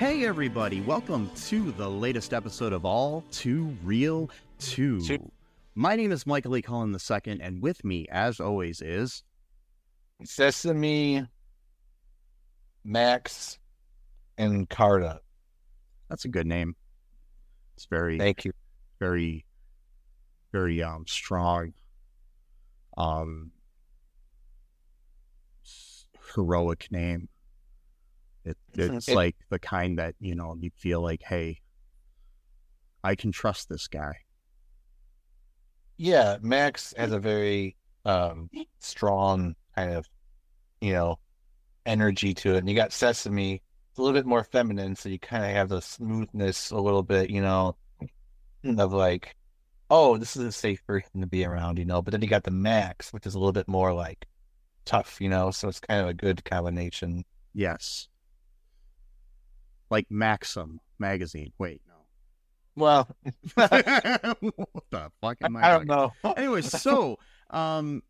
Okay, everybody, welcome to the latest episode of All Too Real 2. Two. My name is Michael Lee Cullen II, and with me, as always, is Sesame, Max, and Carta. that's a good name. It's very, Thank you. very, very um strong, um, heroic name. It, it's It- like the kind that you know you feel like, hey, I can trust this guy. Yeah, Max has a very um strong kind of, you know, energy to it. And you got Sesame, it's a little bit more feminine, so you kind of have the smoothness a little bit, you know, of like, oh, this is a safe person to be around, you know. But then you got the Max, which is a little bit more like tough, you know, so it's kind of a good combination. Yes. Like Maxim magazine. Wait, no. Well, what the fuck am I, I don't talking- know. Anyway, so um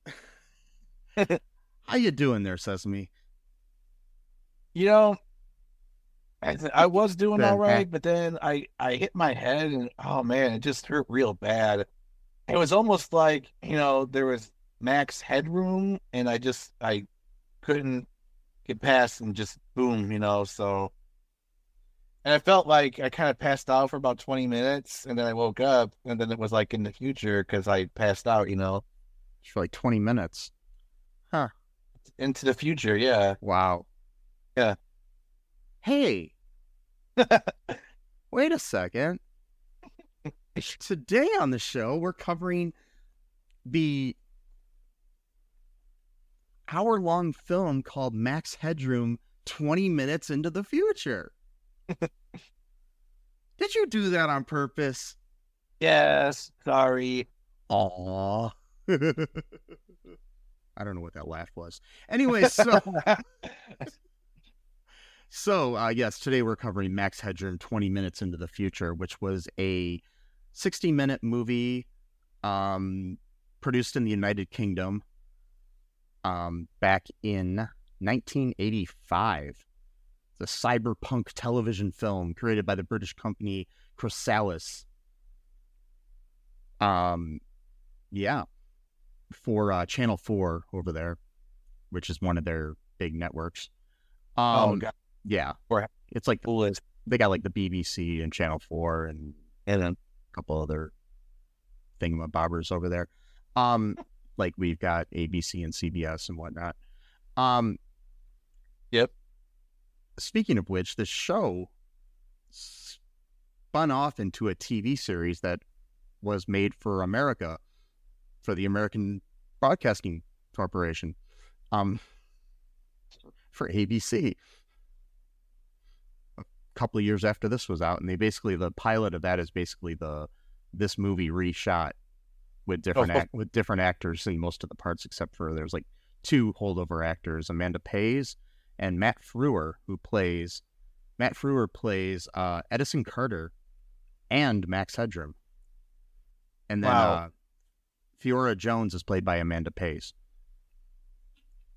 how you doing there, Sesame? You know, I, th- I was doing all right, eh. but then I I hit my head and oh man, it just hurt real bad. It was almost like, you know, there was max headroom and I just I couldn't get past and just boom, you know, so and I felt like I kind of passed out for about 20 minutes and then I woke up and then it was like in the future because I passed out, you know, For like 20 minutes. Huh. Into the future, yeah. Wow. Yeah. Hey. Wait a second. Today on the show, we're covering the hour long film called Max Headroom 20 Minutes into the Future. Did you do that on purpose? Yes, sorry. Aw. I don't know what that laugh was. Anyway, so so uh, yes, today we're covering Max Headroom 20 Minutes into the Future, which was a 60 minute movie um, produced in the United Kingdom um, back in 1985. The cyberpunk television film created by the British company Chrysalis. Um, yeah, for uh, Channel 4 over there, which is one of their big networks. Um, oh god, yeah. Or- It's like cool is they got like the BBC and Channel 4 and and then a couple other thingamabobbers over there. Um, like we've got ABC and CBS and whatnot. Um, Yep. Speaking of which, the show spun off into a TV series that was made for America, for the American Broadcasting Corporation, um, for ABC. A couple of years after this was out, and they basically the pilot of that is basically the this movie reshot with different Oh. act, with different actors in most of the parts, except for there's like two holdover actors, Amanda Pays and Matt Frewer, who plays Matt Frewer plays uh, Edison Carter and Max Headroom. And then Wow. uh, Theora Jones is played by Amanda Pays.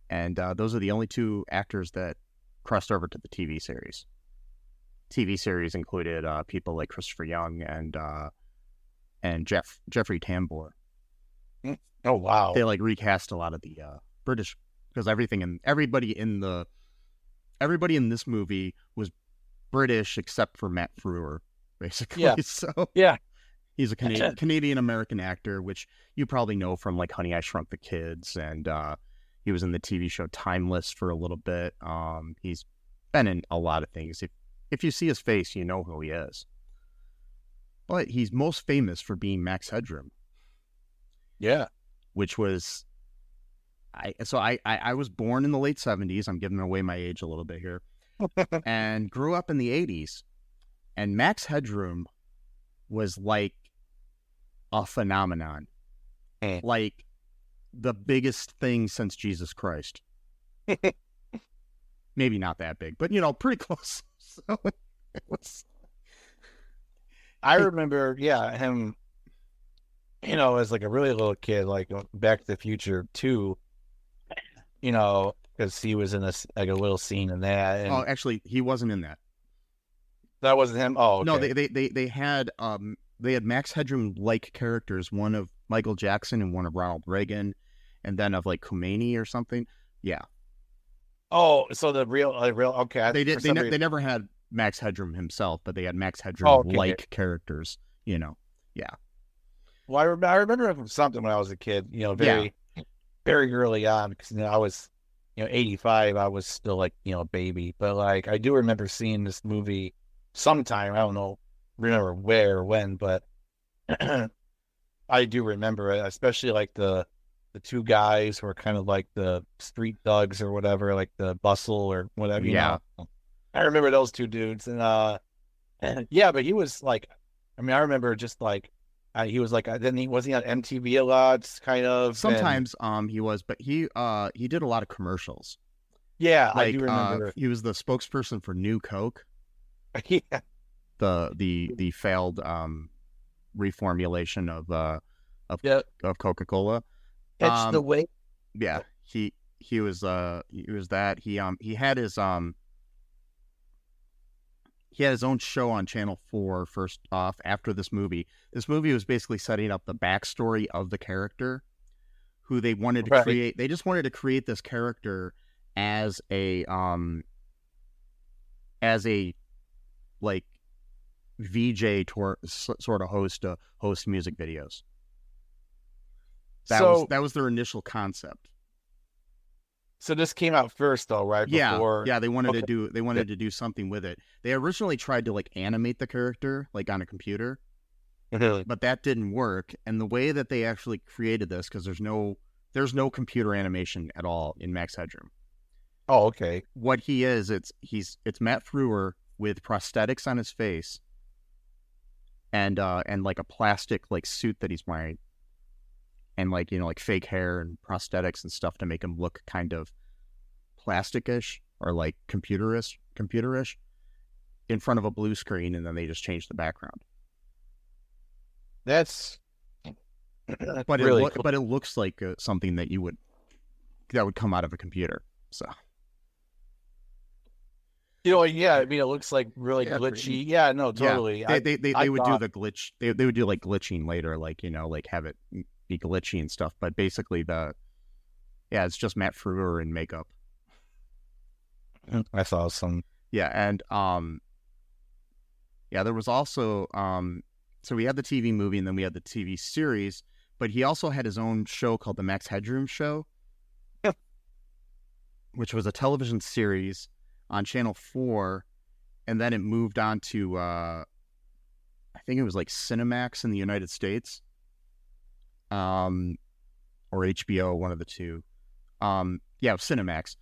And uh, those are the only two actors that crossed over to the TV series. TV series included uh, people like Christopher Young and uh, and Jeff Jeffrey Tambor. Oh wow. They like recast a lot of the uh, British because everything and everybody in the everybody in this movie was British except for Matt Frewer, basically. Yeah. So Yeah. he's a Canadian Canadian American actor, which you probably know from like Honey I Shrunk the Kids, and uh, he was in the TV show Timeless for a little bit. Um, he's been in a lot of things. If if you see his face, you know who he is. But he's most famous for being Max Headroom Yeah. which was I so I, I I was born in the late seventies. I'm giving away my age a little bit here, and grew up in the eighties. And Max Headroom was like a phenomenon, Hmm. like the biggest thing since Jesus Christ. Maybe not that big, but you know, pretty close. So it was I remember, yeah, him, you know, as like a really little kid, like Back to the Future too, you know, because he was in this like a little scene in that, and oh, actually, he wasn't in that. that wasn't him. Oh, okay. No, they, they they they had um they had Max Headroom like characters, one of Michael Jackson and one of Ronald Reagan, and then of like Khomeini or something. Yeah, oh, so the real, uh, real, okay. They did. They, ne- they never had Max Headroom himself, but they had Max Headroom Oh, okay. like characters. You know. Yeah. Well, I remember, I remember from something when I was a kid, you know, very, very early on, because you know, I was, you know, 85, I was still like, you know, a baby. But like, I do remember seeing this movie sometime, I don't know, remember where or when, but I do remember it, especially like the, the two guys who are kind of like the street thugs or whatever, like the bustle or whatever, you Yeah. know. I remember those two dudes. And, uh, yeah, but he was like, I mean, I remember just like, uh, he was like, uh, then he was he on MTV a lot, kind of. and- Sometimes um he was, but he uh he did a lot of commercials. yeah, I Like do uh, remember. he was the spokesperson for New Coke, yeah, the the the failed um reformulation of uh yeah. of Coca Cola. Catch Um, the way. yeah he he was uh he was that he um he had his um he had his own show on channel 4 first off after this movie. This movie was basically setting up the backstory of the character who they wanted to Right. create. They just wanted to create this character as a um as a like vj s- sort of host uh, host music videos. That so, was that was their initial concept so this came out first, though, right? yeah, Before... yeah, they wanted to do they wanted to do something with it. They originally tried to like animate the character like on a computer, Really? but that didn't work. And the way that they actually created this because there's no there's no computer animation at all in Max Headroom. Oh, okay. What he is, it's he's it's Matt Frewer with prosthetics on his face and uh and like a plastic like suit that he's wearing and like you know like fake hair and prosthetics and stuff to make him look kind of plasticish or like computerish computerish in front of a blue screen and then they just change the background That's but really it loo- cool. but it looks like uh, something that you would that would come out of a computer so You know, yeah. I mean, it looks like really Yeah, glitchy. Yeah, no, totally. they I, they, they, I they would thought- do the glitch they, they would do like glitching later like you know like have it be glitchy and stuff but basically the yeah it's just Matt Frewer in makeup I saw some. Yeah, and um yeah, there was also um so we had the TV movie and then we had the TV series, but he also had his own show called the Max Headroom Show. Which was a television series on channel 4 and then it moved on to uh I think it was like Cinemax in the United States. Um or HBO, one of the two. Um yeah, Cinemax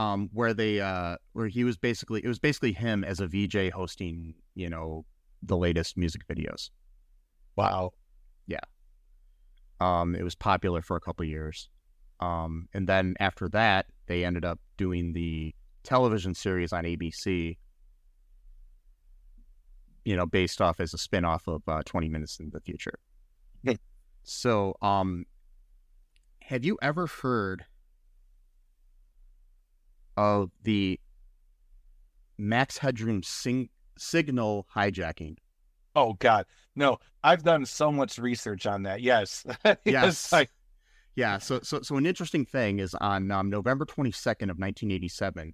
um, where they uh, where he was basically it was basically him as a VJ hosting you know the latest music videos. Wow. Yeah. Um, it was popular for a couple years, um, and then after that they ended up doing the television series on ABC. you know, based off as a spinoff of uh, 20 Minutes in the Future. So, um, have you ever heard of the Max Headroom sing- signal hijacking? Oh God, no! I've done so much research on that. Yes, Yes. I- Yeah, so so so an interesting thing is on um, November 22nd of 1987,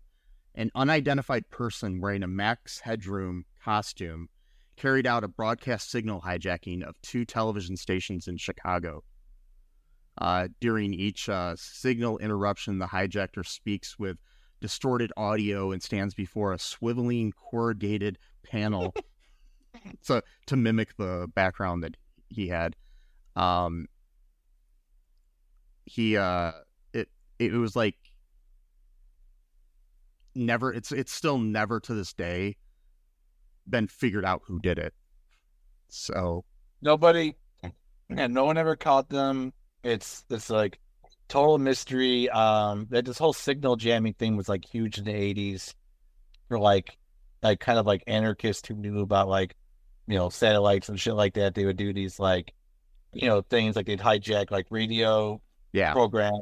an unidentified person wearing a Max Headroom costume carried out a broadcast signal hijacking of two television stations in Chicago. Uh, during each uh, signal interruption, the hijacker speaks with distorted audio and stands before a swiveling corrugated panel so to mimic the background that he had. Um, he uh it it was like never it's it's still never to this day been figured out who did it so nobody, and no one ever caught them. It's it's like total mystery. Um, that this whole signal jamming thing was like huge in the eighties for like like kind of like anarchists who knew about like you know satellites and shit like that. They would do these like you know things like they'd hijack like radio yeah program,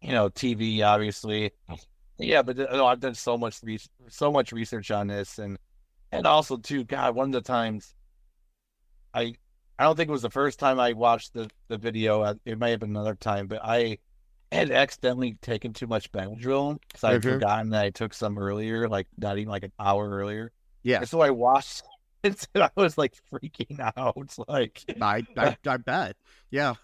you know, TV, obviously. Yeah, but no, I've done so much re- so much research on this, and and also too, God, one of the times, I I don't think it was the first time I watched the the video. It may have been another time, but I had accidentally taken too much Benadryl because I had Mhm. forgotten that I took some earlier, like not even like an hour earlier. yeah And so I watched it, and I was like freaking out, like. I, I i bet yeah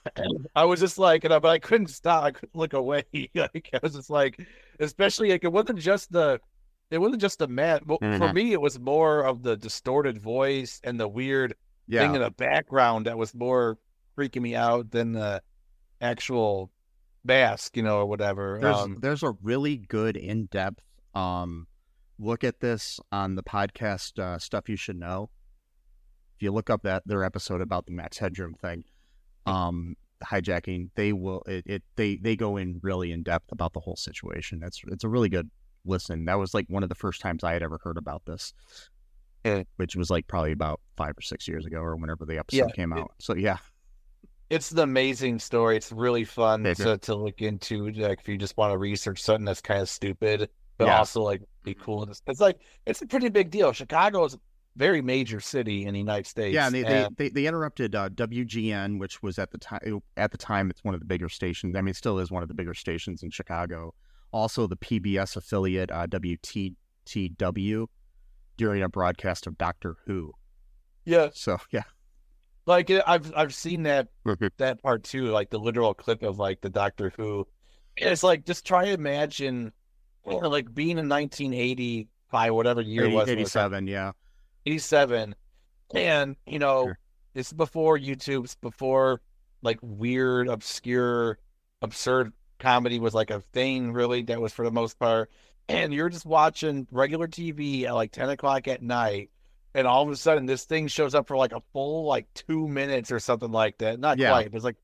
I was just like, and I, but I couldn't stop. I couldn't look away. like I was just like, especially like it wasn't just the, it wasn't just the man. Well, For me, it was more of the distorted voice and the weird yeah thing in the background that was more freaking me out than the actual mask, you know, or whatever. there's Um, there's a really good in-depth um look at this on the podcast uh, stuff you should know if you look up that their episode about the max headroom thing um hijacking they will it, it they they go in really in depth about the whole situation That's it's a really good listen that was like one of the first times i had ever heard about this Yeah. which was like probably about five or six years ago or whenever the episode Yeah, came it- out so yeah it's an amazing story. It's really fun to, to look into. Like if you just want to research something that's kind of stupid, but Yeah. also like be cool. It's, like it's a pretty big deal. Chicago is a very major city in the United States. Yeah, and they, and- they, they, they interrupted uh, WGN, which was at the time at the time it's one of the bigger stations. I mean, it still is one of the bigger stations in Chicago. Also, the PBS affiliate uh, WTTW during a broadcast of Doctor Who. yeah, So yeah, like I've I've seen that that part too, like the literal clip of like the Doctor Who. It's like just try to imagine, you know, like being in 1985, whatever year it 80, was, it was 87. Yeah, 87 and you know Sure. this is before youtube's before like weird obscure absurd comedy was like a thing really that was for the most part and you're just watching regular tv at like 10 o'clock at night and all of a sudden this thing shows up for like a full like two minutes or something like that not Yeah. quite but it's like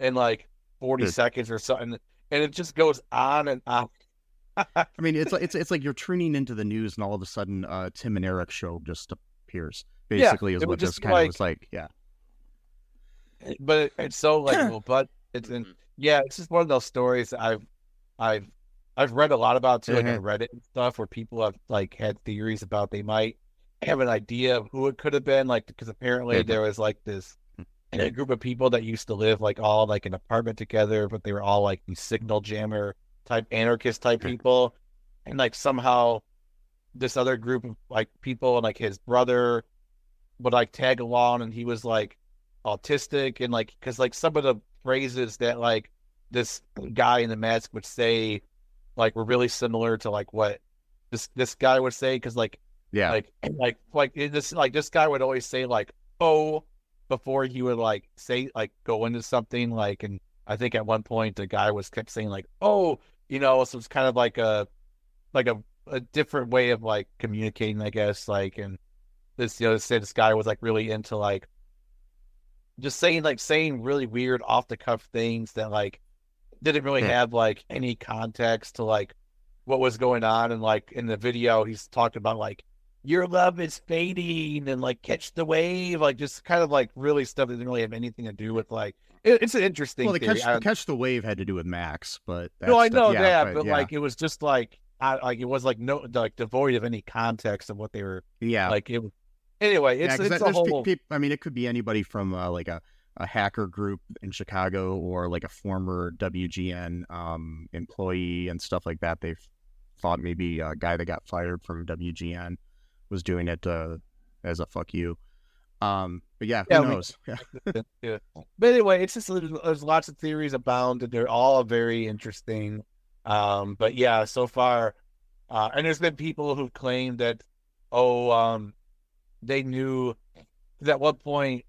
in like 40 Good. seconds or something and it just goes on and on I mean, it's like it's it's like you're tuning into the news, and all of a sudden, uh, Tim and Eric show just appears. Yeah, Basically, is it what would this just kind of like- was like. Yeah, but it, it's so like well, but it's and yeah, it's just one of those stories I've I've I've read a lot about too, like on Reddit and stuff, where people have like had theories about they might have an idea of who it could have been, like because apparently Mhm. there was like this a group of people that used to live like all like an apartment together, but they were all like these signal jammer type anarchist type Okay. people, and like somehow this other group of like people and like his brother would like tag along, and he was like autistic and like because like some of the phrases that like this guy in the mask would say like were really similar to like what this this guy would say because like yeah, like like like this like this guy would always say like oh before he would like say like go into something like and I think at one point the guy was kept saying like oh you know so it's kind of like a like a a different way of like communicating I guess like and this you know say this guy was like really into like just saying like saying really weird off the cuff things that like didn't really Yeah. have like any context to like what was going on and like in the video he's talking about like your love is fading and like catch the wave, like just kind of like really stuff that didn't really have anything to do with like it, it's an interesting. Well, the catch, I- catch the wave had to do with Max, but no, I that's the- know yeah, that, but, yeah, like it was just like I, like it was like no like devoid of any context of what they were yeah, like. It was anyway. yeah, it's that- a there's pe- whole I mean, it could be anybody from uh, like a, a hacker group in Chicago or like a former WGN um, employee and stuff like that. They've thought maybe a guy that got fired from WGN was doing it uh, as a fuck you. Um, but yeah, who Yeah, we- knows? Yeah. yeah. But anyway, it's just there's there's lots of theories abound, and they're all very interesting. Um, but yeah, so far, uh, and there's been people who claim that, oh, um, they knew at one point,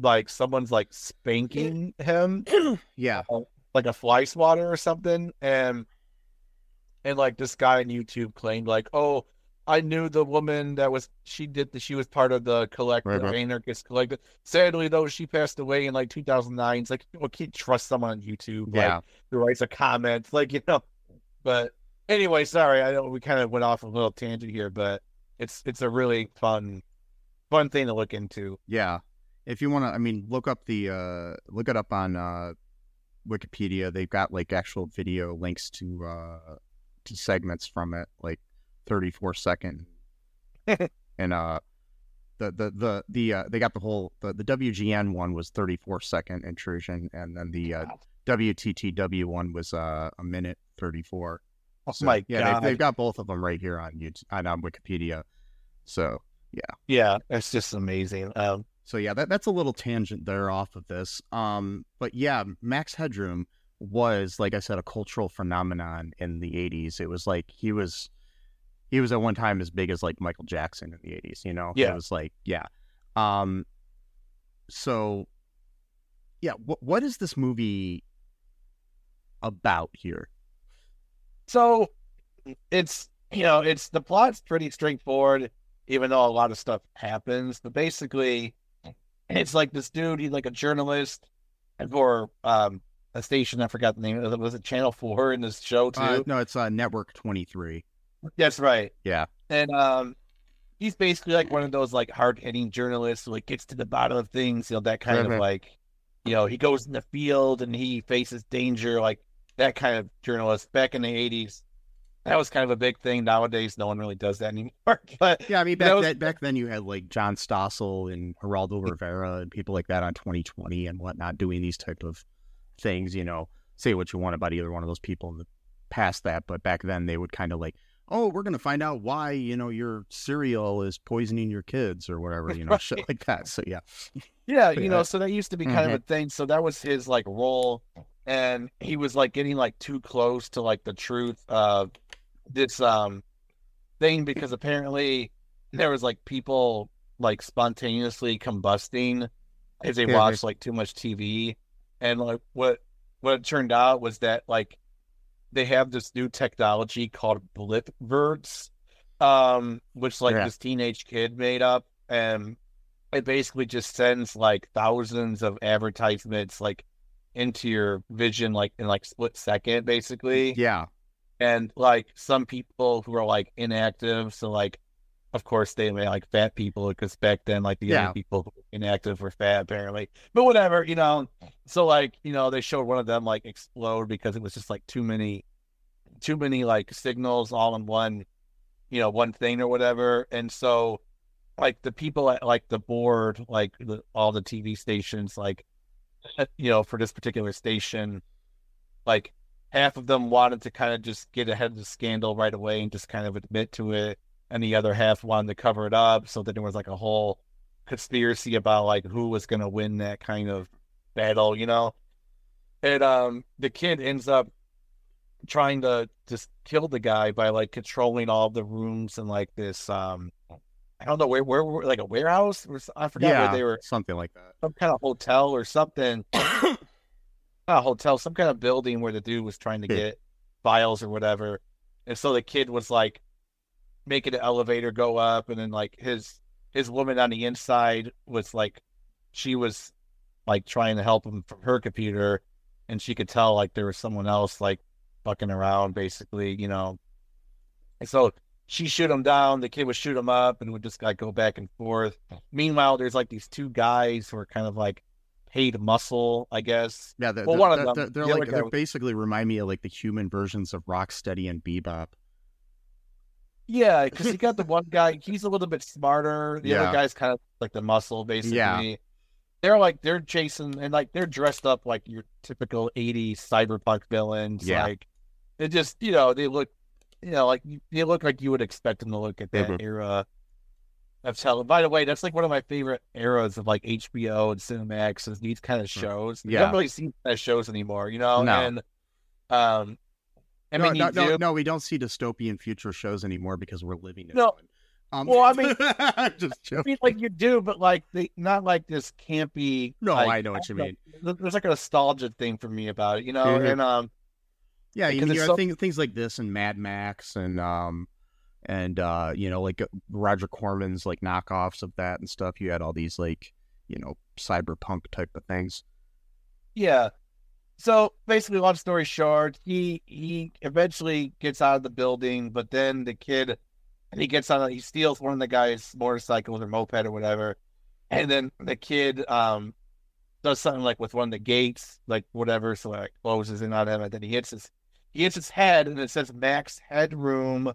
like someone's like spanking him, yeah, uh, like a fly swatter or something, and and like this guy on YouTube claimed like, oh, I knew the woman that was she did the, she was part of the collective Right, right. anarchist collective. Sadly though, she passed away in like 2009. It's like well, can't trust someone on YouTube yeah. like who writes a comment like you know. But anyway, sorry, I know we kind of went off a little tangent here, but it's it's a really fun fun thing to look into. Yeah. If you want to, I mean, look up the, uh, look it up on, uh, Wikipedia. They've got like actual video links to, uh, to segments from it, like 34 second. and, uh, the, the, the, the, uh, they got the whole, the, the WGN one was 34 second intrusion. And then the, uh, WTTW one was, uh, a minute 34. Oh So, my yeah, god! They've, they've got both of them right here on YouTube, on, on Wikipedia. So, yeah, Yeah. it's just amazing. Um, So yeah, that that's a little tangent there off of this. Um, but yeah, Max Headroom was, like I said, a cultural phenomenon in the '80s. It was like he was, he was at one time as big as like Michael Jackson in the '80s. You know, Yeah. it was like yeah. Um, so yeah, what what is this movie about here? So it's you know it's the plot's pretty straightforward, even though a lot of stuff happens. But basically, it's like this dude. He's like a journalist and for um a station. I forgot the name. of it. Was it Channel Four in this show too? Uh, no, it's uh, Network 23. That's right. Yeah, And um, he's basically like one of those like hard hitting journalists who like gets to the bottom of things. You know that kind Mhm. of like, you know, he goes in the field and he faces danger. Like that kind of journalist back in the eighties. That was kind of a big thing. Nowadays, no one really does that anymore. But yeah. I mean, back was- then, back then you had like John Stossel and Geraldo Rivera and people like that on 2020 and whatnot doing these type of things. You know, say what you want about either one of those people in the past that, but back then they would kind of like, oh, we're gonna find out why you know your cereal is poisoning your kids or whatever, you know, shit like that. So yeah, Yeah, Yeah. you know, so that used to be kind of a mm-hmm. thing. So that was his like role, and he was like getting like too close to like the truth of this um thing because apparently there was like people like spontaneously combusting as they watched like too much TV, and like what what it turned out was that like they have this new technology called blipverts, um, which like Yeah. this teenage kid made up, and it basically just sends like thousands of advertisements like into your vision like in like split second basically. Yeah, and like some people who are like inactive so like of course they may like fat people because back then like the Yeah. other people who were inactive were fat apparently. But whatever you know. So like you know they showed one of them like explode because it was just like too many too many like signals all in one you know one thing or whatever. And so like the people at like the board like the, all the tv stations like you know for this particular station like half of them wanted to kind of just get ahead of the scandal right away and just kind of admit to it and the other half wanted to cover it up so that there was like a whole conspiracy about like who was going to win that kind of battle you know? And um the kid ends up trying to just kill the guy by like controlling all the rooms and like this um I don't know where where, where like a warehouse or s- I forgot yeah, where they were something like that. some kind of hotel or something. Not a hotel, some kind of building where the dude was trying to Yeah. get files or whatever. And so the kid was like making the elevator go up and then like his his woman on the inside was like she was like trying to help him from her computer and she could tell like there was someone else like fucking around basically, you know. And so she shoot him down, the kid would shoot him up, and would just like go back and forth. Meanwhile, there's like these two guys who are kind of like paid muscle, I guess. Yeah, they're, Well, they're, one of them- they're, they're the like they was- basically remind me of like the human versions of Rocksteady and Bebop. Yeah, because you got the one guy, he's a little bit smarter. The Yeah. other guy's kind of like the muscle, basically. Yeah. They're like they're chasing and like they're dressed up like your typical '80s cyberpunk villains. Yeah. Like they just, you know, they look, you know, like you- they look like you would expect them to look at that Mhm. era of tele. By the way, that's like one of my favorite eras of like HBO and Cinemax and these kind of shows. You Yeah. don't really see of shows anymore, you know. No. And um, I no, mean, no, no, no, we don't see dystopian future shows anymore because we're living in No. one. Um, Well, I mean- I'm just I mean, like you do, but like they not like this campy. No, like, I know what you mean. There's like a nostalgia thing for me about it, you know. Mhm. And um, Yeah, you know, it's you so- think things like this and Mad Max and um and uh you know like uh, Roger Corman's like knockoffs of that and stuff. You had all these like you know cyberpunk type of things. yeah. So basically, long story short, he he eventually gets out of the building, but then the kid, and he gets on, he steals one of the guy's motorcycles or moped or whatever, and then the kid um does something like with one of the gates, like whatever, so like closes in on him, and then he hits his he hits his head, and it says max headroom.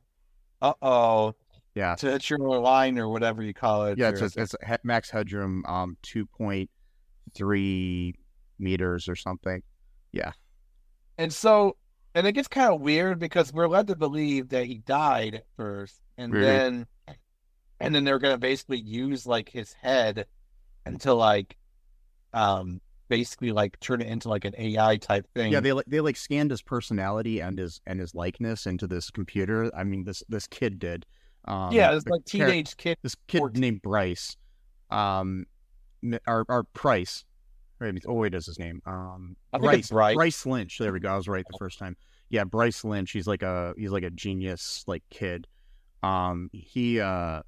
Uh oh. Yeah. to hit your line or whatever you call it. Yeah, or- it's it's, max headroom um 2.3 meters or something. Yeah. And so and it gets kind of weird because we're led to believe that he died at first, and Mhm. then and then they're gonna basically use like his head until like um basically like turn it into like an AI type thing. Yeah, they like they like scanned his personality and his and his likeness into this computer. I mean, this this kid did. Um, yeah, it's like teenage kid. this kid 14. named Bryce, um, or or Price. Wait, oh wait, is his name? Um, I think Bryce it's Bryce. Bryce Lynch. There we go. I was right the first time. Yeah, Bryce Lynch. He's like a he's like a genius like kid. Um, he uh,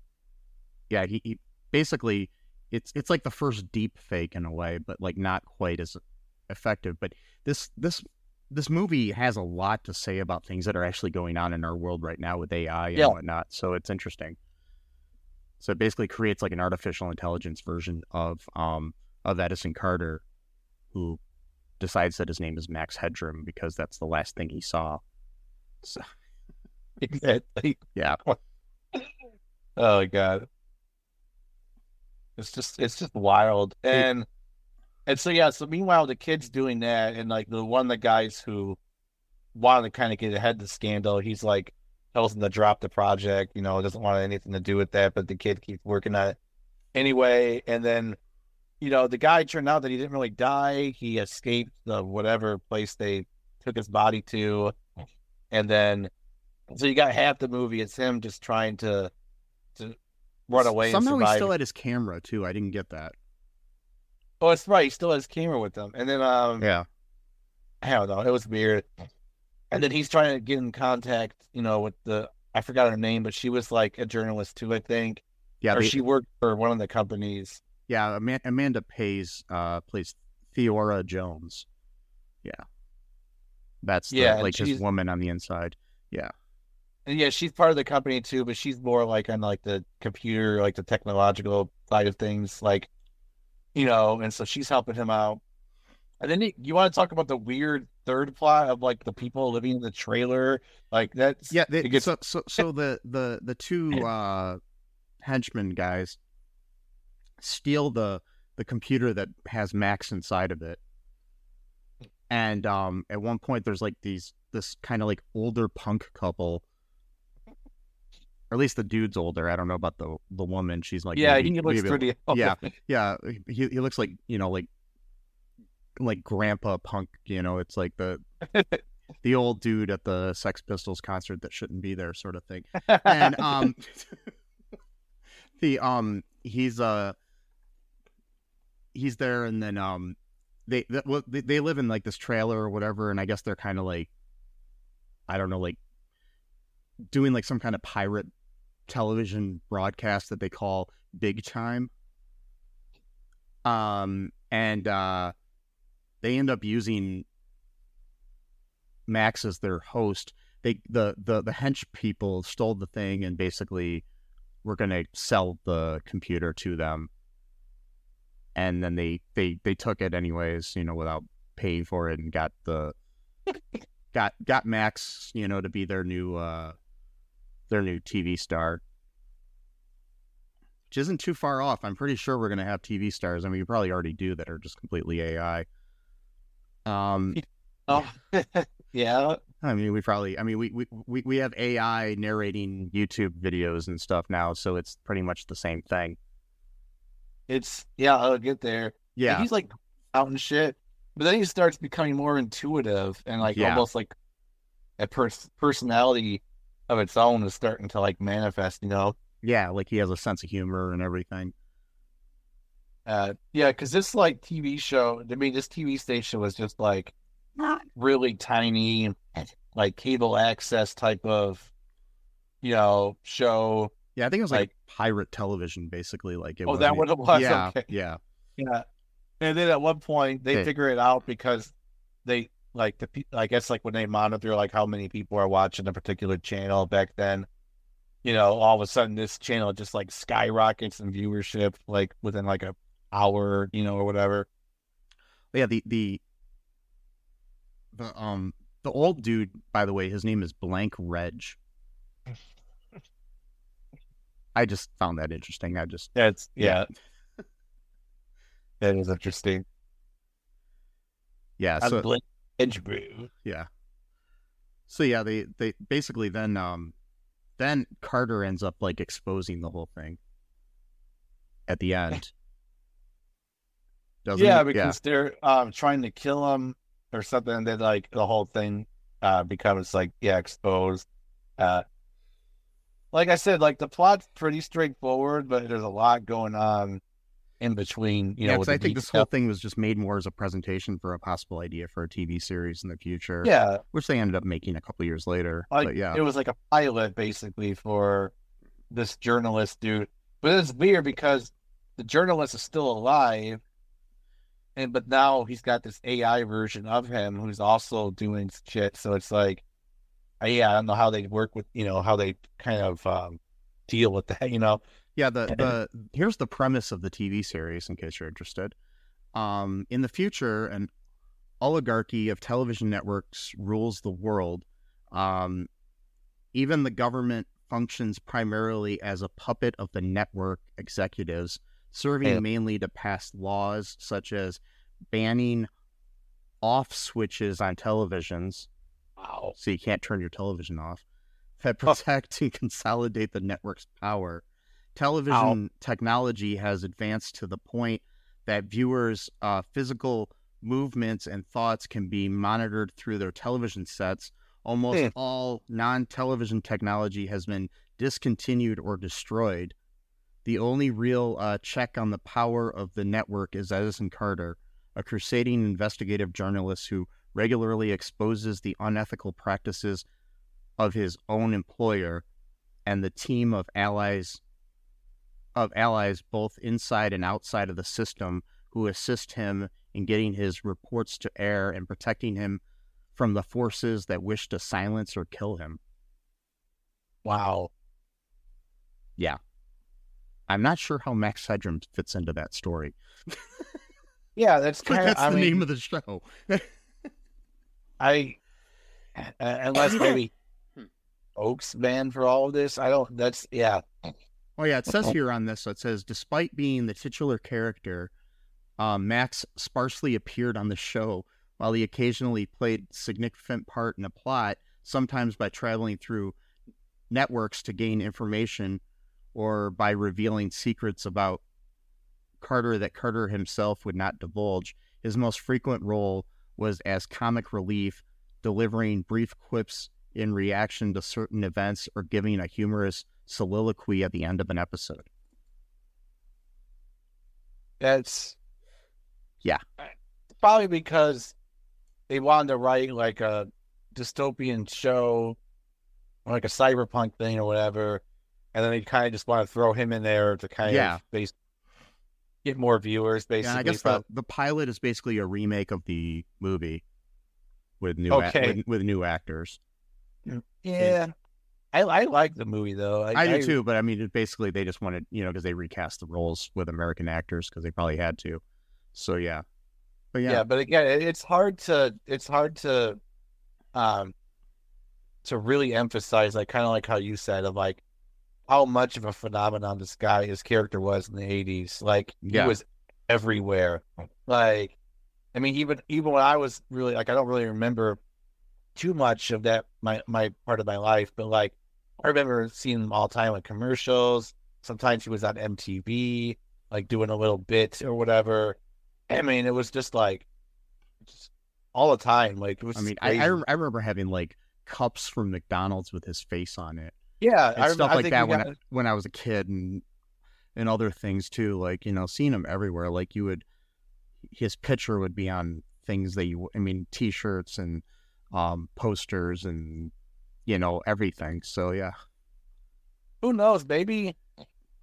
yeah, he, he basically it's it's like the first deep fake in a way, but like not quite as effective. But this this this movie has a lot to say about things that are actually going on in our world right now with AI and Yeah. whatnot. So it's interesting. So it basically creates like an artificial intelligence version of um of Edison Carter, who decides that his name is Max Headroom because that's the last thing he saw. So Exactly. yeah, Oh god. It's just it's just wild. And and so yeah, so meanwhile the kid's doing that and like the one of the guys who wanted to kind of get ahead of the scandal, he's like tells him to drop the project, you know, doesn't want anything to do with that, but the kid keeps working on it anyway. And then, you know, the guy turned out that he didn't really die. He escaped the whatever place they took his body to. And then so you got half the movie, it's him just trying to to run away Somehow he still had his camera too. I didn't get that. Oh, that's right. He still has camera with them. And then um Yeah, I don't know, it was weird. And then he's trying to get in contact, you know, with the I forgot her name, but she was like a journalist too, I think. yeah, or they- she worked for one of the companies. yeah. Ama- Amanda Pays uh plays Theora Jones. Yeah, that's the, Yeah, like his woman on the inside. And yeah, she's part of the company too, but she's more like on like the computer, like the technological side of things, like you know, and so she's helping him out. And then you, you want to talk about the weird third plot of like the people living in the trailer, like that's Yeah, they, gets so so so the the the two uh henchmen guys steal the the computer that has Max inside of it. And um at one point there's like these this kind of like older punk couple or at least the dude's older. I don't know about the the woman. She's like yeah, maybe- he looks maybe- pretty. yeah. yeah, he he looks like you know like like grandpa punk. You know, it's like the the old dude at the Sex Pistols concert that shouldn't be there, sort of thing. And um, the um, he's uh, he's there, and then um, they they, well, they they live in like this trailer or whatever, and I guess they're kind of like, I don't know, like doing like some kind of pirate television broadcast that they call Big Time. Um, and uh, they end up using Max as their host they the the the hench people stole the thing and basically were going to sell the computer to them, and then they they they took it anyways, you know, without paying for it, and got the got got Max, you know, to be their new uh their new TV star. Which isn't too far off. I'm pretty sure we're gonna have TV stars. I mean, you probably already do that are just completely AI. Um, Oh, yeah. I mean, we probably. I mean, we, we we we have AI narrating YouTube videos and stuff now, so it's pretty much the same thing. It's yeah. I'll get there. Yeah, He's like out and shit, but then he starts becoming more intuitive and like Yeah. almost like a pers- personality of its own is starting to like manifest. You know. yeah, like he has a sense of humor and everything. Uh, yeah, because this like TV show, I mean, this TV station was just like really tiny, like cable access type of, you know, show. Yeah, I think it was like, Like- pirate television, basically. Like it Oh, was. that what it was? Yeah, Okay. yeah, Yeah, and then at one point they Okay. figure it out because they like the I guess like when they monitor like how many people are watching a particular channel back then. You know, all of a sudden this channel just like skyrockets in viewership, like within like a hour, you know, or whatever. yeah. The the the um the old dude, by the way, his name is Blank Reg. I just found that interesting. I just That's Yeah. yeah. that is interesting. yeah. I'm So Blake Edgebrew. Yeah. So yeah, they they basically then um then Carter ends up like exposing the whole thing at the end. Doesn't Yeah, because they're um trying to kill him or something, and then like the whole thing uh becomes like yeah exposed. Uh, like I said, like the plot's pretty straightforward, but there's a lot going on in between. You yeah, know, I think this detail. whole thing was just made more as a presentation for a possible idea for a TV series in the future. yeah, which they ended up making a couple years later. like but yeah, it was like a pilot basically for this journalist dude. But it's weird because the journalist is still alive, and but now he's got this AI version of him who's also doing shit. So it's like, yeah, I don't know how they work with you know how they kind of um, deal with that. You know, Yeah, the the here's the premise of the TV series in case you're interested. Um, in the future, an oligarchy of television networks rules the world. Um, even the government functions primarily as a puppet of the network executives, serving Yeah. mainly to pass laws such as banning off switches on televisions wow, so you can't turn your television off, that protect and consolidate the network's power. Television technology has advanced to the point that viewers' uh, physical movements and thoughts can be monitored through their television sets. Almost Hmm. all non television technology has been discontinued or destroyed. The only real uh, check on the power of the network is Edison Carter, a crusading investigative journalist who regularly exposes the unethical practices of his own employer and the team of allies of allies both inside and outside of the system who assist him in getting his reports to air and protecting him from the forces that wish to silence or kill him. wow. Yeah. I'm not sure how Max Headroom fits into that story. Yeah, that's kind of that's I the mean, name of the show. I uh, unless maybe Oaks banned for all of this. I don't. That's yeah. Oh yeah, it says here on this. So it says, despite being the titular character, uh, Max sparsely appeared on the show, while he occasionally played significant part in a plot. Sometimes by traveling through networks to gain information, or by revealing secrets about Carter that Carter himself would not divulge. His most frequent role was as comic relief, delivering brief quips in reaction to certain events or giving a humorous soliloquy at the end of an episode. That's Yeah. Probably because they wanted to write like a dystopian show, or like a cyberpunk thing or whatever, and then they kind of just want to throw him in there to kind Yeah. of base, get more viewers. Basically, Yeah, I guess the, the pilot is basically a remake of the movie with new Okay. with, with new actors. Yeah, I I like the movie though. I, do too, but I mean, it, basically, they just wanted you know because they recast the roles with American actors because they probably had to. So yeah, but yeah, yeah, but again, it's hard to it's hard to um to really emphasize like kind of like how you said of like how much of a phenomenon this guy his character was in the 80s like Yeah. he was everywhere like i mean even even when i was really like i don't really remember too much of that my my part of my life but like i remember seeing him all the time in commercials sometimes he was on mtv like doing a little bit or whatever i mean it was just like just all the time like it was I mean, I, I I remember having like cups from McDonald's with his face on it yeah and I, stuff like that when got- I, when I was a kid and and other things too. Like you know, seeing him everywhere. Like you would, his picture would be on things that you. I mean, T-shirts and um posters and you know everything. So yeah, who knows? Maybe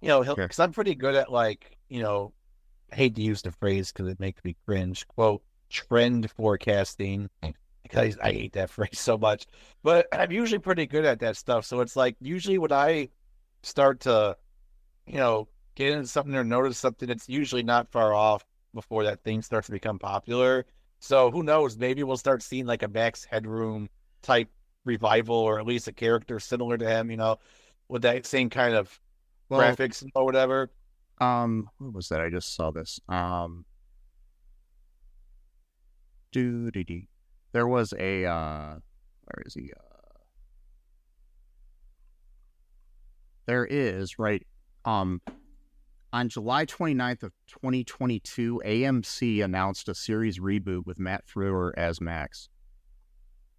you know, because I'm pretty good at like you know, I hate to use the phrase because it makes me cringe. Quote trend forecasting. Because I hate that phrase so much, but I'm usually pretty good at that stuff. So it's like usually when I start to, you know, get into something or notice something, it's usually not far off before that thing starts to become popular. So who knows? Maybe we'll start seeing like a Max Headroom type revival, or at least a character similar to him. You know, with that same kind of well, graphics or whatever. um, what was that? I just saw this. Um, doo. There was a uh, where is he? Uh, there is right. Um, on July 29th of 2022, AMC announced a series reboot with Matt Frewer as Max.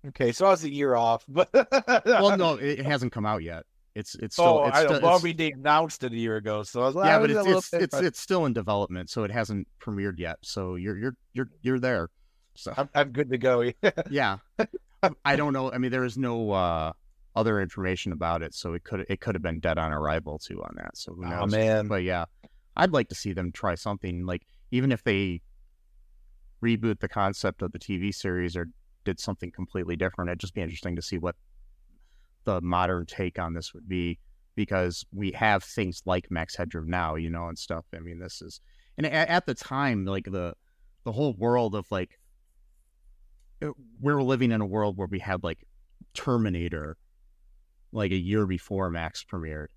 Okay, so I was a year off, but Well, no, it, hasn't come out yet. It's it's still oh, it's I still, know. Well, it's- I mean, they announced it a year ago, so I was like, yeah, but it's it's bit- it's, it's still in development, so it hasn't premiered yet. So you're you're you're you're there. So I'm, I'm good to go. yeah, I don't know. I mean, there is no uh, other information about it, so it could it could have been dead on arrival too on that. So who knows? oh man, But yeah, I'd like to see them try something like even if they reboot the concept of the TV series or did something completely different. It'd just be interesting to see what the modern take on this would be because we have things like Max Headroom now, you know, and stuff. I mean, this is and at, at the time, like the the whole world of like it- we're living in a world where we had like Terminator like a year before Max premiered.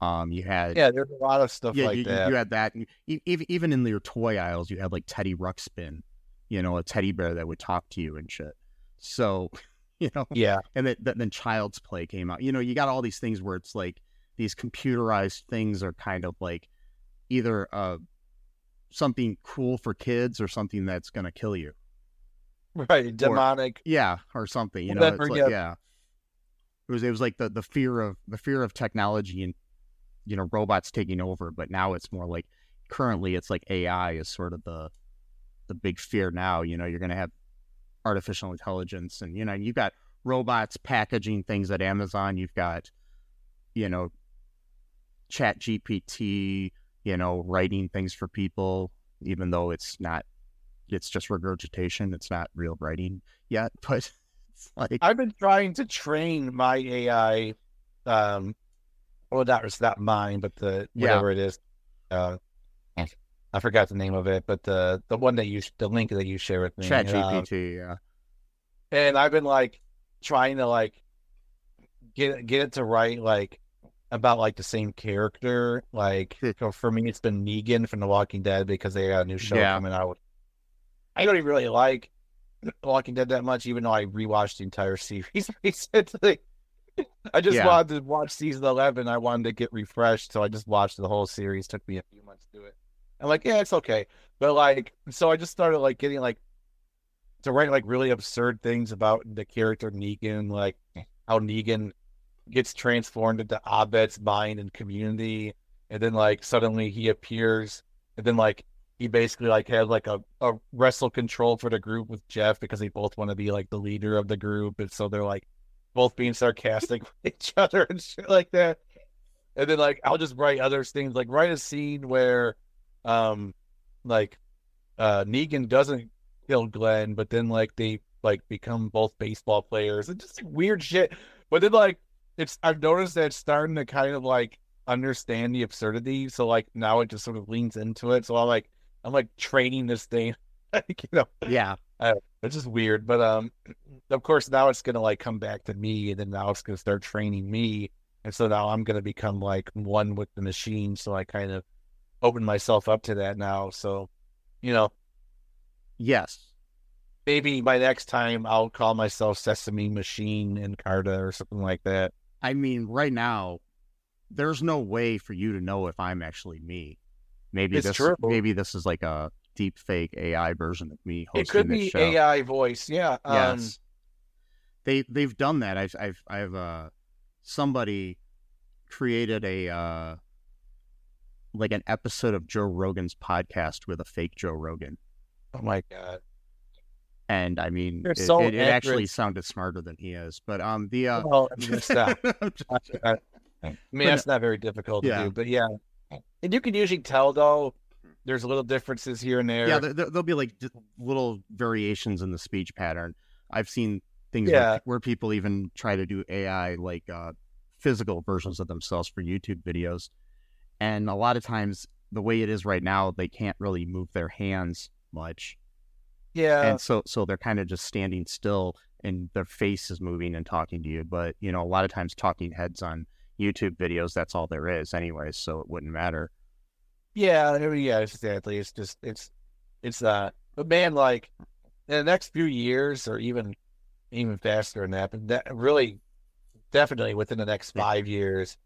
Um, you had yeah, there's a lot of stuff yeah, like you, that. you had that. and e- Even in your toy aisles, you had like Teddy Ruxpin, you know, a teddy bear that would talk to you and shit. So, you know, yeah, and then, then Child's Play came out. You know, you got all these things where it's like these computerized things are kind of like either uh, something cool for kids or something that's going to kill you. right. Demonic. Yeah, or something. You Well, know, it's like, yeah. It was it was like the the fear of the fear of technology and you know robots taking over, but now it's more like currently it's like AI is sort of the the big fear now. You know, you're going to have artificial intelligence, and you know you've got robots packaging things at Amazon. You've got you know Chat GPT, you know, writing things for people, even though it's not. It's just regurgitation. It's not real writing yet, but it's like I've been trying to train my AI. Um, well, not it's not mine, but the Yeah. whatever it is. Uh, I forgot the name of it, but the the one that you the link that you share with me. Chat um, GPT. Yeah, and I've been like trying to like get get it to write like about like the same character. Like for me, it's been Negan from The Walking Dead because they got a new show Yeah. coming out. I don't even really like Walking Dead that much, even though I rewatched the entire series recently. I just Yeah. wanted to watch season eleven. I wanted to get refreshed, so I just watched the whole series. Took me a few months to do it. I'm like, yeah, it's okay, but like, so I just started like getting like to write like really absurd things about the character Negan, like how Negan gets transformed into Abed's mind and community, and then like suddenly he appears, and then like he basically like has like a, a wrestle control for the group with Jeff because they both want to be like the leader of the group, and so they're like both being sarcastic with each other and shit like that. And then like I'll just write other things, like write a scene where, um, like, uh, Negan doesn't kill Glenn, but then like they like become both baseball players and just weird shit. But then like it's I've noticed that it's starting to kind of like understand the absurdity. So like now it just sort of leans into it. So I'm like I'm like training this thing. like, you know, Yeah. it's just weird. But um of course now it's gonna like come back to me and then now it's gonna start training me. And so now I'm gonna become like one with the machine. So I kind of open myself up to that now. So, you know, Yes. maybe by next time I'll call myself Sesame Machine and Carta or something like that. I mean, right now, there's no way for you to know if I'm actually me. Maybe It's this true. maybe this is like a deep fake AI version of me hosting It could this be show. AI voice, yeah. Um, Yes. they they've done that. I've I've I've uh somebody created a uh like an episode of Joe Rogan's podcast with a fake Joe Rogan. oh my god. And I mean They're it, so it, it actually sounded smarter than he is. But um the uh Well, I mean, not, I mean, that's not very difficult to Yeah. do, but yeah. And you can usually tell though. There's little differences here and there. yeah, there- there'll be like little variations in the speech pattern. I've seen things Yeah. where, where people even try to do AI like uh, physical versions of themselves for YouTube videos, and a lot of times the way it is right now, they can't really move their hands much, yeah. and so so they're kind of just standing still, and their face is moving and talking to you. But you know, a lot of times talking heads on YouTube videos, that's all there is, anyway. so it wouldn't matter. Yeah, I mean, yeah, exactly. It's just it's it's uh but man, like in the next few years or even even faster than that, but that really definitely within the next five years,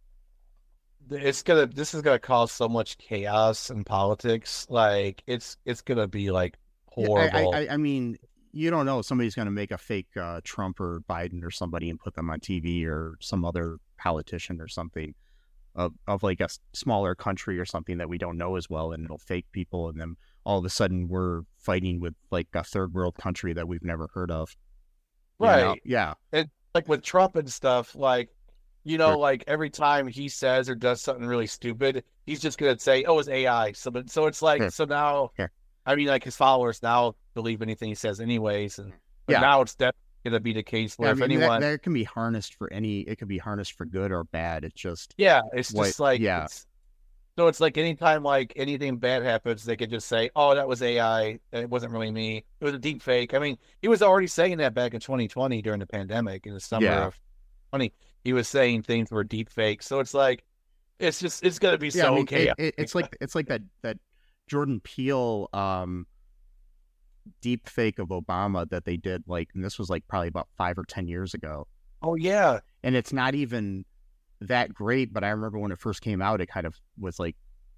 it's gonna this is gonna cause so much chaos in politics. Like it's it's gonna be like Yeah, I- horrible. I, I, mean, you don't know. Somebody's to make a fake uh, Trump or Biden or somebody and put them on TV or some other politician or something of, of like a smaller country or something that we don't know as well. And it'll fake people. And then all of a sudden we're fighting with like a third world country that we've never heard of. you know? Right. Yeah. It's like with Trump and stuff, like you know, Sure. like every time he says or does something really stupid, he's just gonna say, "Oh, it's AI." So, but- so it's like, Sure. so now, Sure. I mean, like his followers now believe anything he says, anyways, and but Yeah. now it's definitely gonna be the case where Yeah, I if mean, that, anyone, that can be harnessed for any, it can be harnessed for good or bad. It's just, yeah, it's what- just like, yeah. it's, so it's like anytime like anything bad happens, they could just say, "Oh, that was AI. It wasn't really me. It was a deep fake." I mean, he was already saying that back in 2020 during the pandemic in the summer Yeah. of 20. He was saying things were deep fake. So it's like, it's just it's gonna be yeah, so I mean, okay. it, it, it's like, it's like that, that Jordan Peele, um, deep fake of Obama that they did like, and this was like probably about five or 10 years ago. oh yeah, and it's not even that great but i remember when it first came out it kind of was like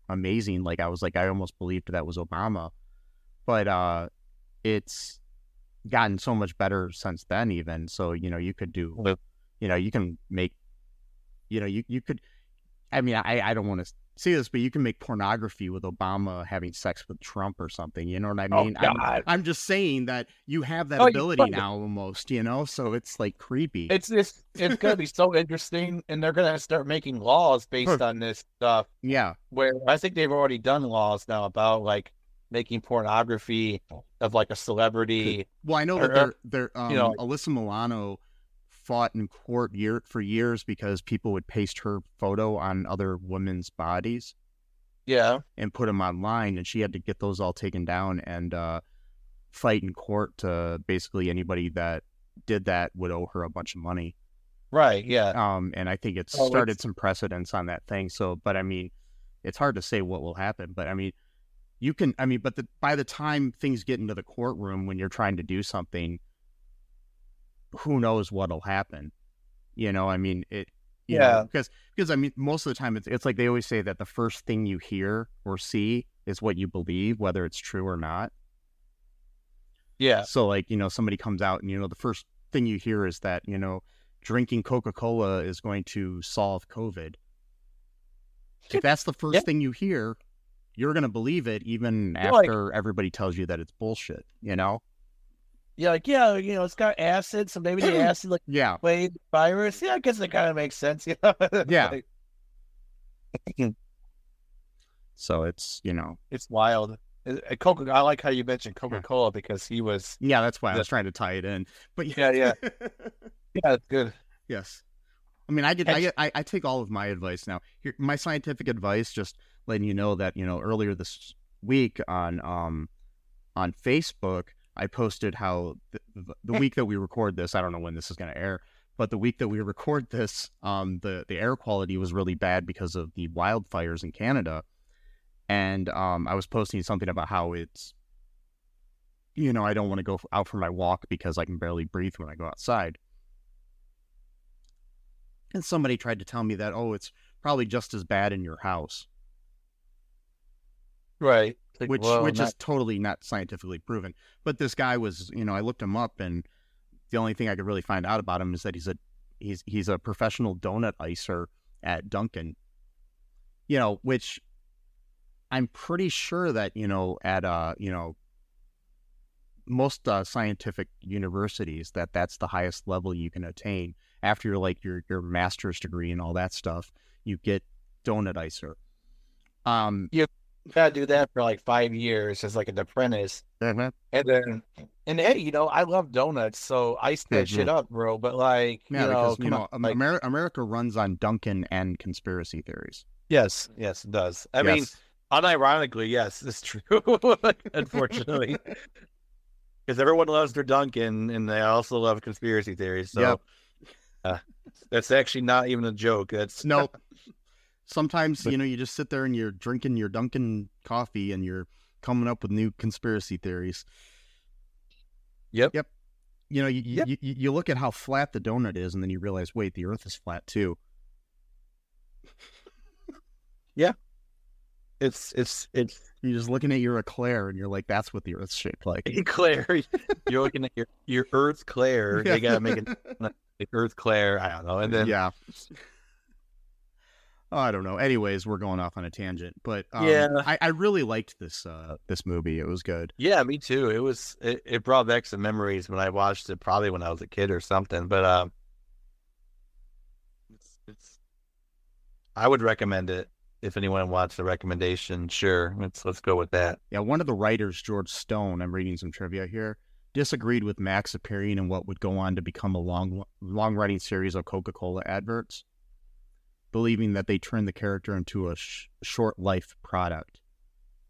amazing like i was like i almost believed that was obama but uh it's gotten so much better since then even so you know you could do you know you can make you know you, you could i mean i i don't want to see this but you can make pornography with obama having sex with trump or something you know what i Oh, mean I'm- I'm, just saying that you have that Oh, ability now almost you know so it's like creepy it's this it's gonna be so interesting, and they're gonna start making laws based on this stuff. yeah Where I think they've already done laws now about like making pornography of like a celebrity. Well, I know Or- that they're, they're um, you know- Alyssa Milano fought in court year for years because people would paste her photo on other women's bodies Yeah, and put them online, and she had to get those all taken down and uh, fight in court to basically anybody that did that would owe her a bunch of money. right. Yeah, Um, and I think it's Oh, started it's- some precedents on that thing. So, but I mean, it's hard to say what will happen. But I mean, you can. I mean, but the, by the time things get into the courtroom when you're trying to do something, who knows what'll happen? You know, I mean, it. You Yeah. Know, because because I mean, most of the time it's it's like they always say that the first thing you hear or see is what you believe, whether it's true or not. yeah. So like, you know, somebody comes out and you know the first thing you hear is that, you know, drinking Coca-Cola is going to solve COVID. If that's the first Yeah. thing you hear, you're going to believe it even like- after everybody tells you that it's bullshit, you know? Yeah, like yeah, you know, it's got acid, so maybe the acid like Yeah. played virus. Yeah, I guess that kind of makes sense. You know? Yeah. Like, So it's, you know, it's wild. Uh, Coca, I like how you mentioned Coca Cola because he was. yeah, that's why I was trying to tie it in. But Yeah, yeah. Yeah, it's good. Yes. I mean, I get, I, get, I, I take all of my advice now. Here, my scientific advice, just letting you know that you know earlier this week on um on Facebook, I posted how the, the, the week that we record this, I don't know when this is going to air, but the week that we record this, um, the the air quality was really bad because of the wildfires in Canada, and um, I was posting something about how it's, you know, I don't want to go out for my walk because I can barely breathe when I go outside. And somebody tried to tell me that, oh, it's probably just as bad in your house, Right. Like, which which not- is totally not scientifically proven. But this guy was, you know, I looked him up, and the only thing I could really find out about him is that he's a he's he's a professional donut icer at Dunkin'. You know, which I'm pretty sure that you know at uh you know most uh, scientific universities that that's the highest level you can attain after your like your your master's degree and all that stuff. You get donut icer. Um, gotta do that for like five years as like an apprentice. yeah, And then, and hey, you know, I love donuts, so ice that shit up, bro. But like, you know, because you know, on, like- Amer- America runs on Dunkin' and conspiracy theories. yes, yes, it does. I mean, Yes. unironically, yes, it's true. Unfortunately, because everyone loves their Dunkin', and they also love conspiracy theories. So, Yep. uh, that's actually not even a joke. That's Nope. Sometimes But- you know you just sit there and you're drinking your Dunkin' coffee and you're coming up with new conspiracy theories. Yep. Yep. You know, you, Yep. you you look at how flat the donut is, and then you realize, wait, the Earth is flat too. Yeah. It's it's it's You're just looking at your eclair, and you're like, that's what the Earth's shaped like. Claire. You're looking at your your Earth Claire. They gotta make it the Earth Claire. I don't know, and then yeah. Oh, I don't know. Anyways, we're going off on a tangent, but um, Yeah. I, I really liked this uh this movie. It was good. Yeah, me too. It was it, it brought back some memories when I watched it, probably when I was a kid or something. But um, it's, it's I would recommend it if anyone wants a recommendation. Sure, let's let's go with that. Yeah, one of the writers, George Stone, I'm reading some trivia here, disagreed with Max appearing in what would go on to become a long, long-running series of Coca-Cola adverts, believing that they turned the character into a sh- short-life product.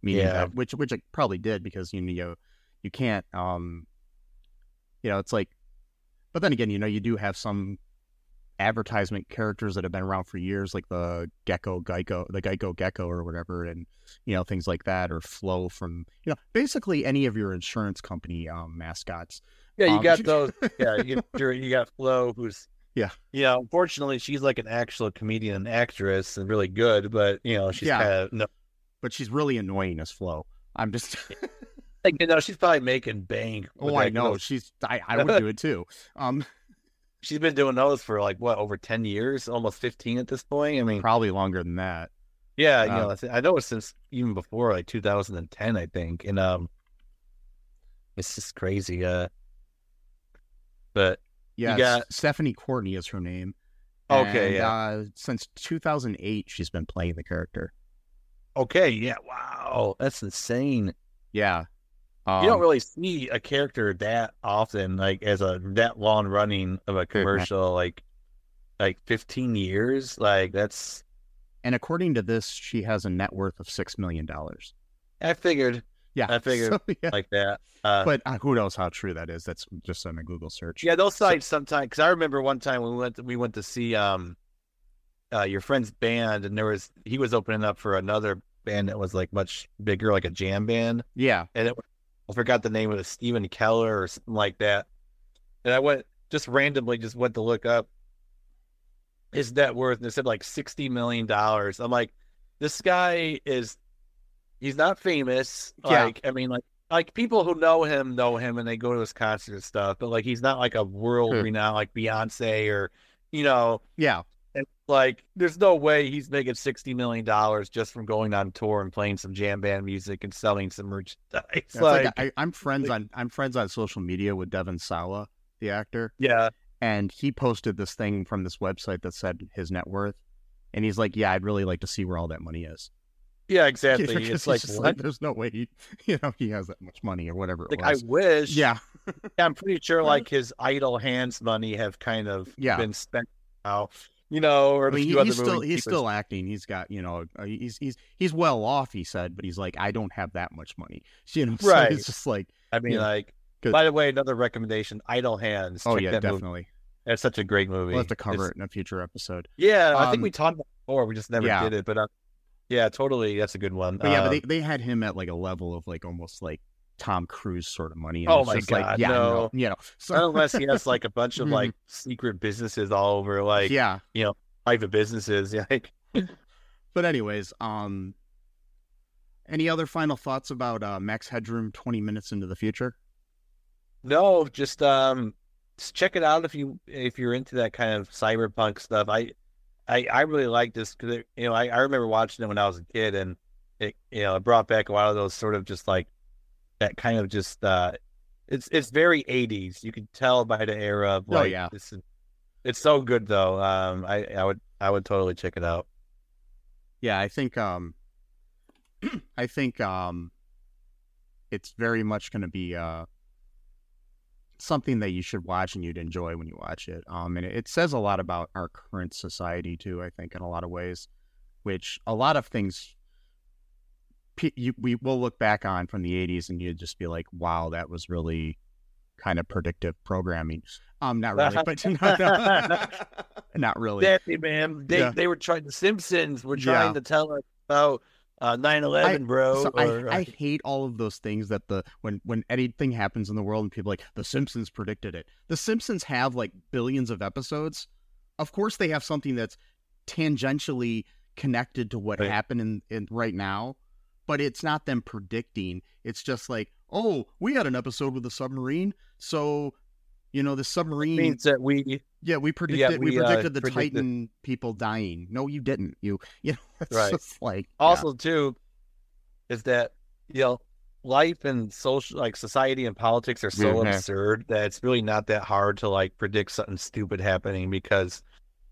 Meaning Yeah. that, which which it probably did because you know you, you can't, um, you know, it's like, but then again, you know, you do have some advertisement characters that have been around for years, like the Gecko Geico, the Geico Gecko or whatever, and you know things like that, or Flo from you know basically any of your insurance company um, mascots. Yeah, you Um, got those. Yeah, you you got Flo, who's Yeah. yeah. Unfortunately, she's like an actual comedian and actress and really good, but you know she's Yeah. kind of no. But she's really annoying as Flo. I'm just Like, you know, she's probably making bank. oh I know those- she's I, I would do it too. Um, She's been doing those for like what over ten years, almost fifteen at this point. I mean, probably longer than that. Yeah, you Um, know, I know it's since even before like 2010, I think, and um, it's just crazy. Uh, but Yeah, got- Stephanie Courtney is her name. Okay, And, yeah. Uh, since 2008, she's been playing the character. okay, yeah, wow, that's insane. Yeah. Um, you don't really see a character that often, like as a that long running of a commercial, like like 15 years. Like that's and according to this, she has a net worth of six million dollars. I figured Yeah, I figured, so, yeah. like that. Uh, but uh, who knows how true that is? That's just on a Google search. Yeah, those sites sometimes because I remember one time when we went to, we went to see um uh your friend's band and there was he was opening up for another band that was like much bigger, like a jam band, Yeah. and it, I forgot the name of it, Steven Keller or something like that. And I went just randomly just went to look up his net worth and it said like sixty million dollars. I'm like, this guy is he's not famous. Yeah. Like I mean like like people who know him know him and they go to his concert and stuff, but like he's not like a world Sure. renowned like Beyonce or you know, Yeah. and like there's no way he's making sixty million dollars just from going on tour and playing some jam band music and selling some merchandise. It's like, like, I, I'm friends on I'm friends on social media with Devon Sawa, the actor, yeah. and he posted this thing from this website that said his net worth, and he's like, "Yeah, I'd really like to see where all that money is." Yeah, exactly. Because It's he's like, there's no way he, you know, he has that much money or whatever it like I wish. yeah, I'm pretty sure like his idle hands money have kind of Yeah. been spent now. you know, or I a mean, few he- other he's still he's was- still acting. He's got you know uh, he's he's he's well off. He said, but he's like I don't have that much money. You know, so Right. it's just like I mean, yeah. like. Good. By the way, another recommendation: Idle Hands. oh Check yeah, that movie. definitely. It's such a great movie. We'll have to cover It's- it in a future episode. Yeah, I think Um, we talked about it before. We just never yeah. did it. But uh, yeah, totally. That's a good one. But yeah, Uh, but they, they had him at like a level of like almost like Tom Cruise sort of money. And Oh my just like, God, yeah, no. you know, so, unless he has like a bunch of Mhm. like secret businesses all over, like yeah. You know, private businesses. Yeah, like, But anyways, um, any other final thoughts about uh, Max Headroom? Twenty minutes into the future. no, just um, just check it out if you if you're into that kind of cyberpunk stuff. I I, I really like this because you know I, I remember watching it when I was a kid and it you know it brought back a lot of those sort of just like that kind of just uh it's it's very 80s you can tell by the era of Oh, yeah. this is, it's so good though. Um I I would I would totally check it out. Yeah, I think um, I think um, it's very much going to be uh something that you should watch and you'd enjoy when you watch it. Um, and it, it says a lot about our current society too. I think in a lot of ways, which a lot of things you, we will look back on from the '80s and you'd just be like, "Wow, that was really." kind of predictive programming um not really but not, not really Exactly, man. They Yeah. they were trying. The Simpsons were Yeah. trying to tell us about uh, 9/11, bro. So or, I, uh, I hate all of those things that the when when anything happens in the world and people like the Simpsons predicted it. The Simpsons have like billions of episodes. Of course, they have something that's tangentially connected to what Right. happened in, in right now, but it's not them predicting. It's just like, oh, we had an episode with a submarine, so you know the submarine. means that we yeah, we predicted we, we, uh, predicted the predicted- Titan people dying. No, you didn't. You you know it's Right. just like yeah. also too is that you know life and social like society and politics are so Mhm. absurd that it's really not that hard to like predict something stupid happening because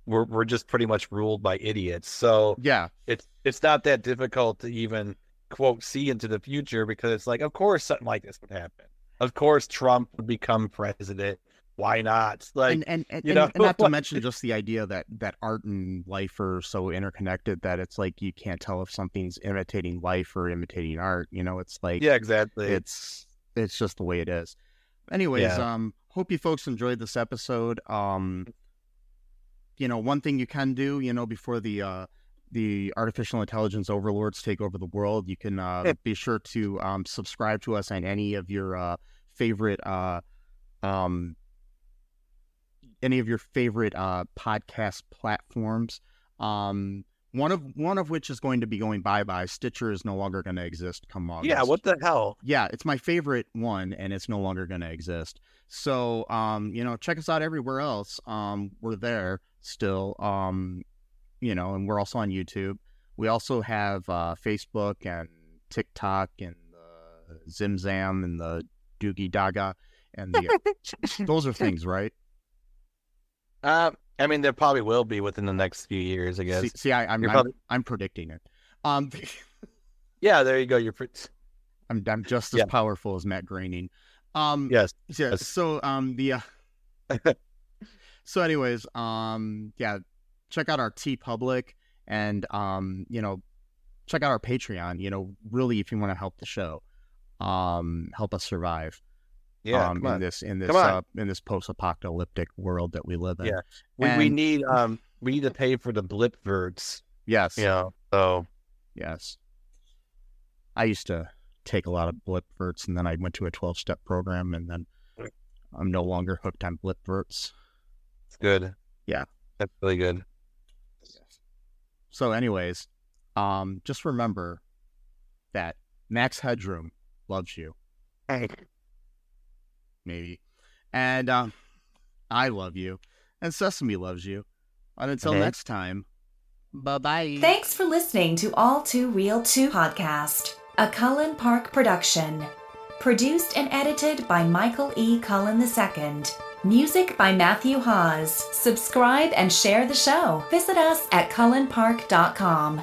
we're we're just pretty much ruled by idiots. So yeah. it's it's not that difficult to even quote see into the future because it's like of course something like this would happen. Of course Trump would become president. Why not? Like and and, and, you know, and not to mention just the idea that that art and life are so interconnected that it's like you can't tell if something's imitating life or imitating art you know it's like yeah, exactly. it's it's just the way it is anyways Yeah. um hope you folks enjoyed this episode um you know one thing you can do you know before the uh the artificial intelligence overlords take over the world you can uh be sure to um subscribe to us on any of your uh favorite uh um any of your favorite uh podcast platforms um one of one of which is going to be going bye bye stitcher is no longer going to exist come August yeah, what the hell? yeah, it's my favorite one, and it's no longer going to exist. So, um, you know, check us out everywhere else. Um, we're there still. Um, you know, and we're also on YouTube. We also have uh, Facebook and TikTok and the Zimzam and the Doogie Daga and the those are things, right? Uh, I mean, there probably will be within the next few years, I guess. See, see I, I'm, You're I'm probably- I'm predicting it. Um, Yeah, there you go. You're pre- I'm I'm just as Yeah. powerful as Matt Groening. Um, yes. Yeah. Yes. So um the uh, so anyways um yeah check out our TeePublic and um you know check out our Patreon. You know really if you want to help the show, um help us survive. Yeah. um in this in this uh, in this post apocalyptic world that we live in. Yeah. We, we need um we need to pay for the blipverts. Yes. You know. So Yes. I used to take a lot of blip verts and then I went to a 12 step program and then I'm no longer hooked on blipverts. it's good. Yeah. That's really good. So, anyways, um, just remember that Max Headroom loves you, maybe, and um, I love you, and Sesame loves you. And until Mhm. next time, bye bye. Thanks for listening to All Too Real 2 podcast, a Cullen Park production. Produced and edited by Michael E. Cullen II. Music by Matthew Haase. Subscribe and share the show. Visit us at cullenpark.com.